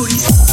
police.